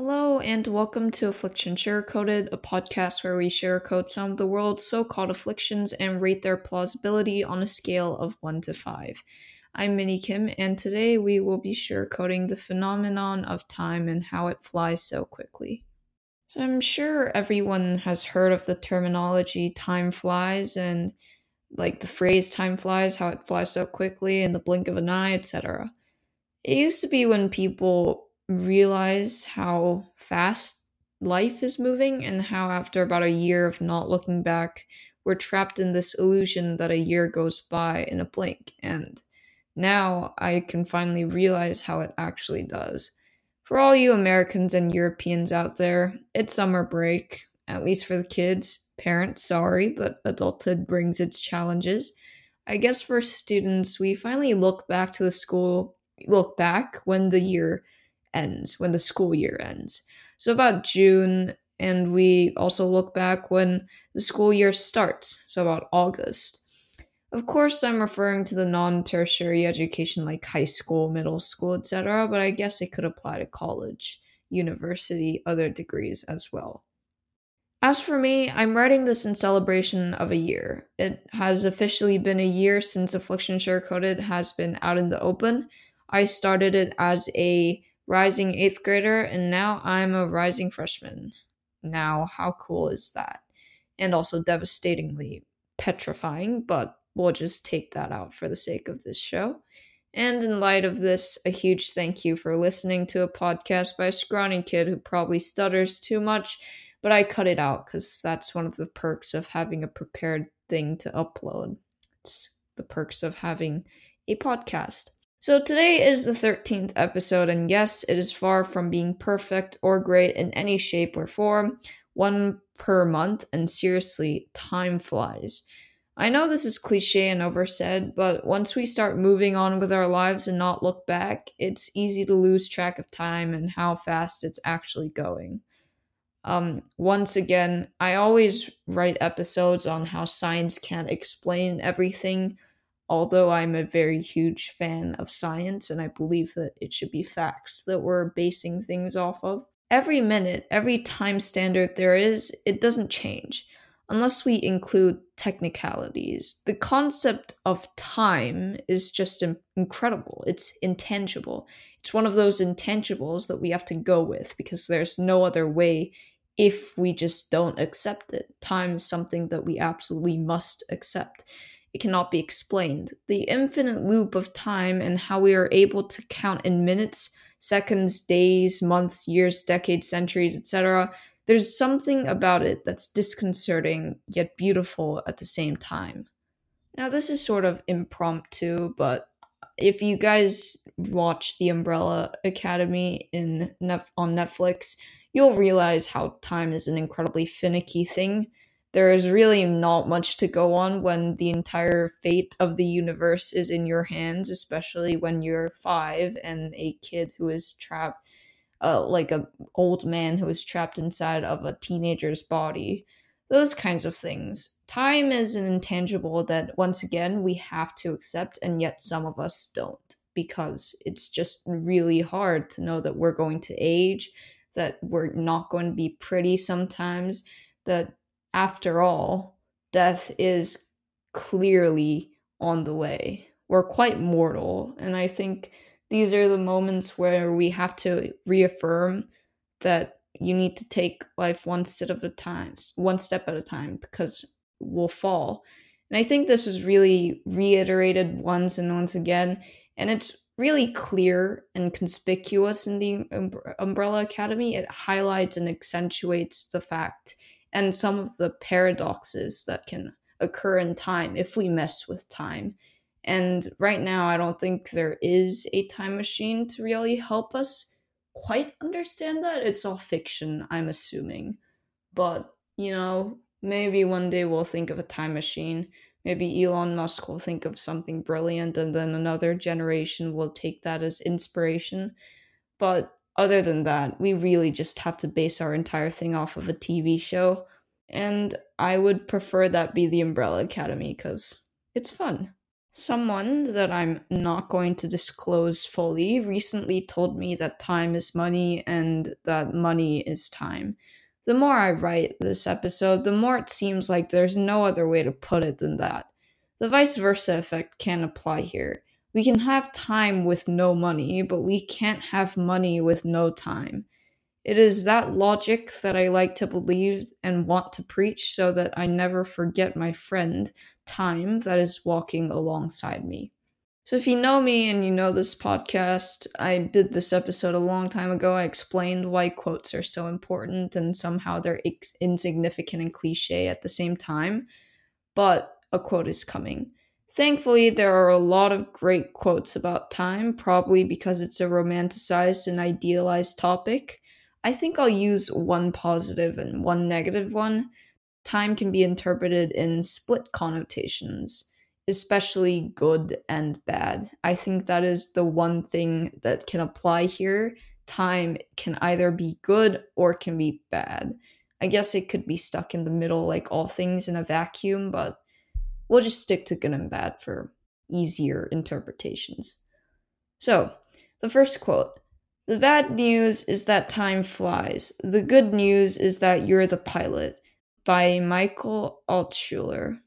Hello, and welcome to Affliction Sugarcoated, a podcast where we sugarcoat some of the world's so called afflictions and rate their plausibility on a scale of 1 to 5. I'm Minnie Kim, and today we will be sugarcoating the phenomenon of time and how it flies so quickly. So, I'm sure everyone has heard of the terminology time flies and like the phrase time flies, how it flies so quickly in the blink of an eye, etc. It used to be when people realize how fast life is moving and how after about a year of not looking back we're trapped in this illusion that a year goes by in a blink. And now i can finally realize how it actually does. For all you americans and europeans out there it's summer break at least for the kids parents sorry but adulthood brings its challenges. I guess for students we finally look back to the school look back when the year ends, when the school year ends. So about June, and we also look back when the school year starts, so about August. Of course, I'm referring to the non tertiary education like high school, middle school, etc., but I guess it could apply to college, university, other degrees as well. As for me, I'm writing this in celebration of a year. It has officially been a year since Affliction Sugarcoated has been out in the open. I started it as a rising eighth grader, and now I'm a rising freshman. Now, how cool is that? And also devastatingly petrifying, but we'll just take that out for the sake of this show. And in light of this, a huge thank you for listening to a podcast by a scrawny kid who probably stutters too much, but I cut it out because that's one of the perks of having a prepared thing to upload. It's the perks of having a podcast. So today is the 13th episode, and yes, it is far from being perfect or great in any shape or form. One per month, and seriously, time flies. I know this is cliche and oversaid, but once we start moving on with our lives and not look back, it's easy to lose track of time and how fast it's actually going. Um, once again, I always write episodes on how science can't explain everything although I'm a very huge fan of science and I believe that it should be facts that we're basing things off of, every minute, every time standard there is, it doesn't change unless we include technicalities. The concept of time is just incredible, it's intangible. It's one of those intangibles that we have to go with because there's no other way if we just don't accept it. Time is something that we absolutely must accept cannot be explained. The infinite loop of time and how we are able to count in minutes, seconds, days, months, years, decades, centuries, etc. There's something about it that's disconcerting yet beautiful at the same time. Now, this is sort of impromptu, but if you guys watch The Umbrella Academy in on Netflix, you'll realize how time is an incredibly finicky thing there is really not much to go on when the entire fate of the universe is in your hands, especially when you're five and a kid who is trapped, uh, like an old man who is trapped inside of a teenager's body. Those kinds of things. Time is an intangible that, once again, we have to accept, and yet some of us don't because it's just really hard to know that we're going to age, that we're not going to be pretty sometimes, that after all, death is clearly on the way. We're quite mortal, and I think these are the moments where we have to reaffirm that you need to take life one step at a time, one step at a time, because we'll fall. And I think this is really reiterated once and once again, and it's really clear and conspicuous in the Umbrella Academy. It highlights and accentuates the fact and some of the paradoxes that can occur in time if we mess with time. And right now, I don't think there is a time machine to really help us quite understand that. It's all fiction, I'm assuming. But, you know, maybe one day we'll think of a time machine. Maybe Elon Musk will think of something brilliant, and then another generation will take that as inspiration. But other than that, we really just have to base our entire thing off of a TV show. And I would prefer that be the Umbrella Academy because it's fun. Someone that I'm not going to disclose fully recently told me that time is money and that money is time. The more I write this episode, the more it seems like there's no other way to put it than that. The vice versa effect can apply here. We can have time with no money, but we can't have money with no time. It is that logic that I like to believe and want to preach so that I never forget my friend, time, that is walking alongside me. So, if you know me and you know this podcast, I did this episode a long time ago. I explained why quotes are so important and somehow they're ex- insignificant and cliche at the same time. But a quote is coming. Thankfully, there are a lot of great quotes about time, probably because it's a romanticized and idealized topic. I think I'll use one positive and one negative one. Time can be interpreted in split connotations, especially good and bad. I think that is the one thing that can apply here. Time can either be good or can be bad. I guess it could be stuck in the middle like all things in a vacuum, but we'll just stick to good and bad for easier interpretations. So, the first quote the bad news is that time flies. The good news is that you're the pilot. By Michael Altshuler.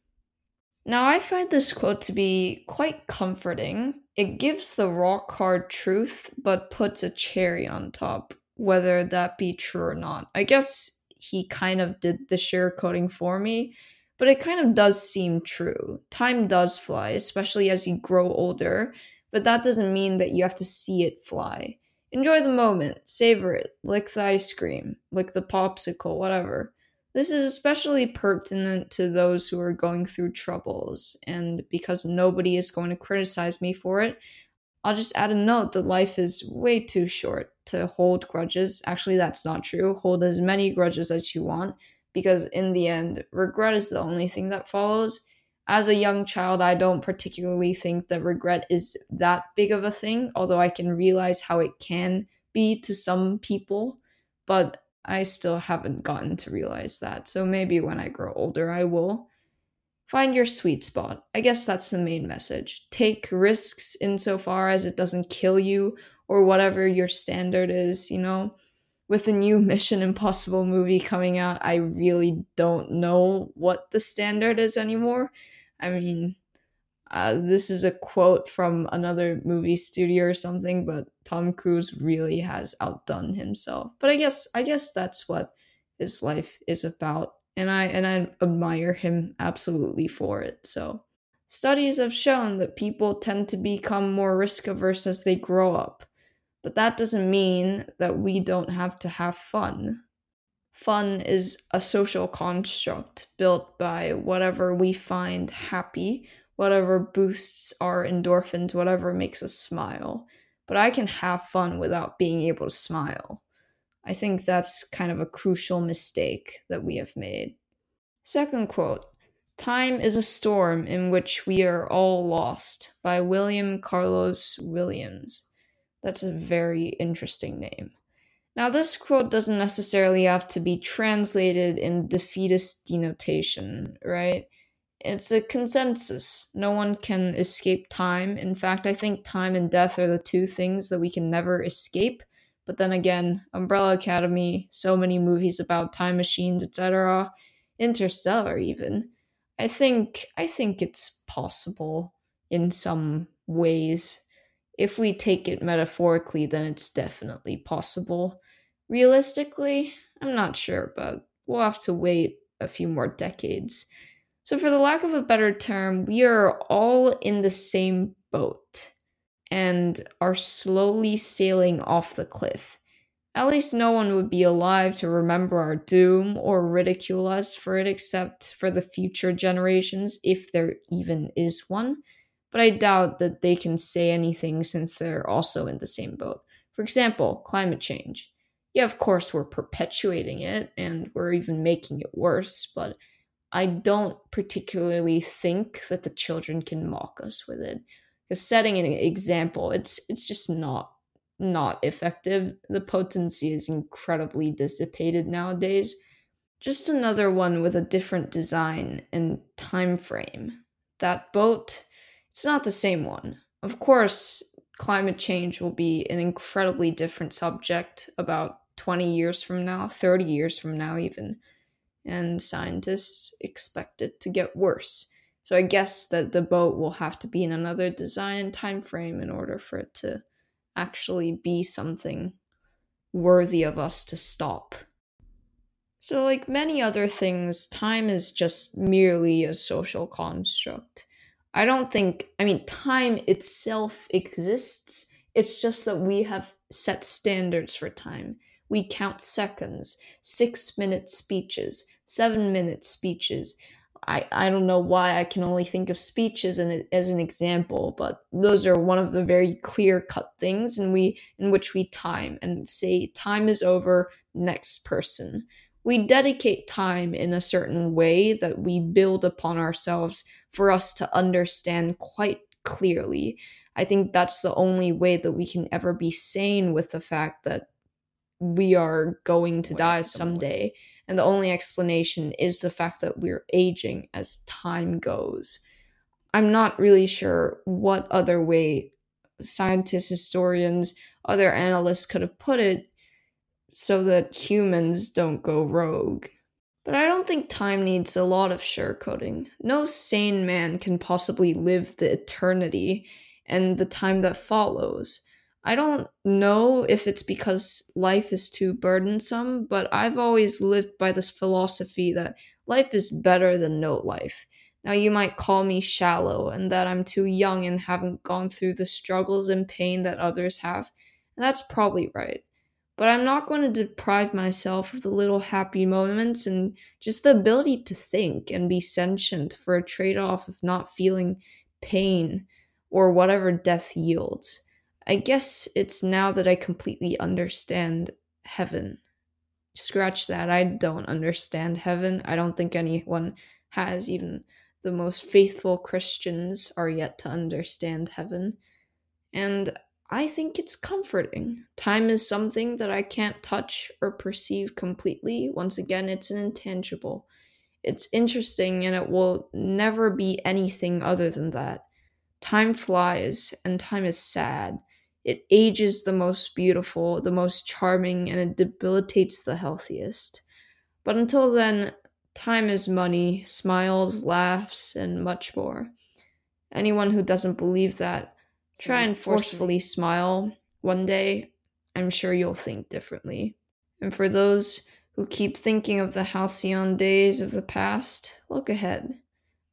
Now, I find this quote to be quite comforting. It gives the rock hard truth, but puts a cherry on top, whether that be true or not. I guess he kind of did the sugarcoating for me, but it kind of does seem true. Time does fly, especially as you grow older, but that doesn't mean that you have to see it fly. Enjoy the moment, savor it, lick the ice cream, lick the popsicle, whatever. This is especially pertinent to those who are going through troubles, and because nobody is going to criticize me for it, I'll just add a note that life is way too short to hold grudges. Actually, that's not true. Hold as many grudges as you want, because in the end, regret is the only thing that follows, as a young child, I don't particularly think that regret is that big of a thing, although I can realize how it can be to some people, but I still haven't gotten to realize that. So maybe when I grow older, I will. Find your sweet spot. I guess that's the main message. Take risks insofar as it doesn't kill you or whatever your standard is, you know? With the new Mission Impossible movie coming out, I really don't know what the standard is anymore I mean, uh, this is a quote from another movie studio or something, but Tom Cruise really has outdone himself. But I guess I guess that's what his life is about, and I and I admire him absolutely for it. So, studies have shown that people tend to become more risk averse as they grow up, but that doesn't mean that we don't have to have fun. Fun is a social construct built by whatever we find happy, whatever boosts our endorphins, whatever makes us smile. But I can have fun without being able to smile. I think that's kind of a crucial mistake that we have made. Second quote Time is a storm in which we are all lost by William Carlos Williams. That's a very interesting name. Now, this quote doesn't necessarily have to be translated in defeatist denotation, right? It's a consensus. No one can escape time. In fact, I think time and death are the two things that we can never escape. But then again, Umbrella Academy, so many movies about time machines, etc., Interstellar even. I think I think it's possible in some ways if we take it metaphorically, then it's definitely possible. Realistically, I'm not sure, but we'll have to wait a few more decades. So, for the lack of a better term, we are all in the same boat and are slowly sailing off the cliff. At least no one would be alive to remember our doom or ridicule us for it except for the future generations, if there even is one but I doubt that they can say anything since they're also in the same boat. For example, climate change. Yeah, of course, we're perpetuating it and we're even making it worse, but I don't particularly think that the children can mock us with it. Because setting an example, it's it's just not not effective. The potency is incredibly dissipated nowadays. Just another one with a different design and time frame. That boat It's not the same one. Of course, climate change will be an incredibly different subject about 20 years from now, 30 years from now, even. And scientists expect it to get worse. So I guess that the boat will have to be in another design time frame in order for it to actually be something worthy of us to stop. So, like many other things, time is just merely a social construct. I don't think, I mean, time itself exists. It's just that we have set standards for time. We count seconds, six minute speeches, seven minute speeches. I, I don't know why I can only think of speeches an, as an example, but those are one of the very clear cut things in we in which we time and say time is over, next person. We dedicate time in a certain way that we build upon ourselves for us to understand quite clearly. I think that's the only way that we can ever be sane with the fact that we are going to die someday. And the only explanation is the fact that we're aging as time goes. I'm not really sure what other way scientists, historians, other analysts could have put it so that humans don't go rogue. But I don't think time needs a lot of sugarcoating. No sane man can possibly live the eternity and the time that follows. I don't know if it's because life is too burdensome, but I've always lived by this philosophy that life is better than no life. Now, you might call me shallow and that I'm too young and haven't gone through the struggles and pain that others have, and that's probably right. But I'm not going to deprive myself of the little happy moments and just the ability to think and be sentient for a trade off of not feeling pain or whatever death yields. I guess it's now that I completely understand heaven. Scratch that. I don't understand heaven. I don't think anyone has. Even the most faithful Christians are yet to understand heaven. And I think it's comforting. Time is something that I can't touch or perceive completely. Once again, it's an intangible. It's interesting and it will never be anything other than that. Time flies and time is sad it ages the most beautiful, the most charming, and it debilitates the healthiest. But until then, time is money, smiles, laughs, and much more. Anyone who doesn't believe that, try and forcefully smile one day. I'm sure you'll think differently. And for those who keep thinking of the halcyon days of the past, look ahead.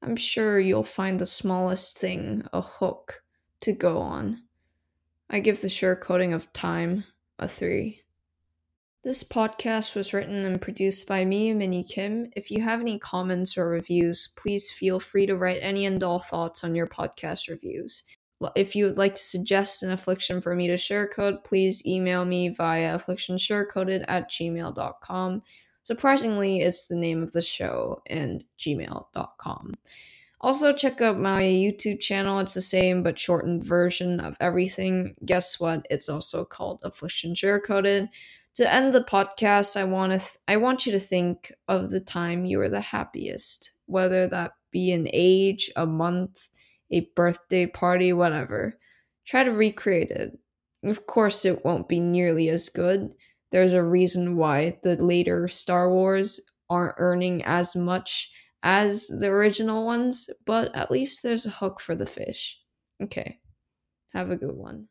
I'm sure you'll find the smallest thing a hook to go on. I give the sure coating of time a 3. This podcast was written and produced by me, Minnie Kim. If you have any comments or reviews, please feel free to write any and all thoughts on your podcast reviews. If you would like to suggest an affliction for me to sugarcoat, please email me via afflictionsugarcoated at gmail.com. Surprisingly, it's the name of the show and gmail.com. Also, check out my YouTube channel. It's the same but shortened version of everything. Guess what? It's also called Affliction Sugarcoated. To end the podcast, I want to th- I want you to think of the time you were the happiest, whether that be an age, a month, a birthday party, whatever. Try to recreate it. Of course, it won't be nearly as good. There's a reason why the later Star Wars aren't earning as much as the original ones, but at least there's a hook for the fish. Okay. Have a good one.